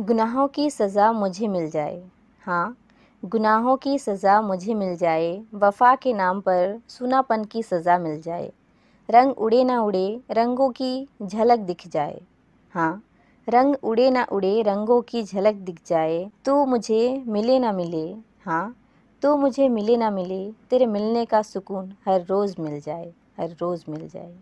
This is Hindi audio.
गुनाहों की सज़ा मुझे मिल जाए। हाँ गुनाहों की सज़ा मुझे मिल जाए, वफ़ा के नाम पर सुनापन की सज़ा मिल जाए। रंग उड़े ना उड़े, रंगों की झलक दिख जाए। हाँ रंग उड़े ना उड़े, रंगों की झलक दिख जाए। तो मुझे मिले ना मिले। हाँ तो मुझे मिले ना मिले, तेरे मिलने का सुकून हर रोज़ मिल जाए, हर रोज़ मिल जाए।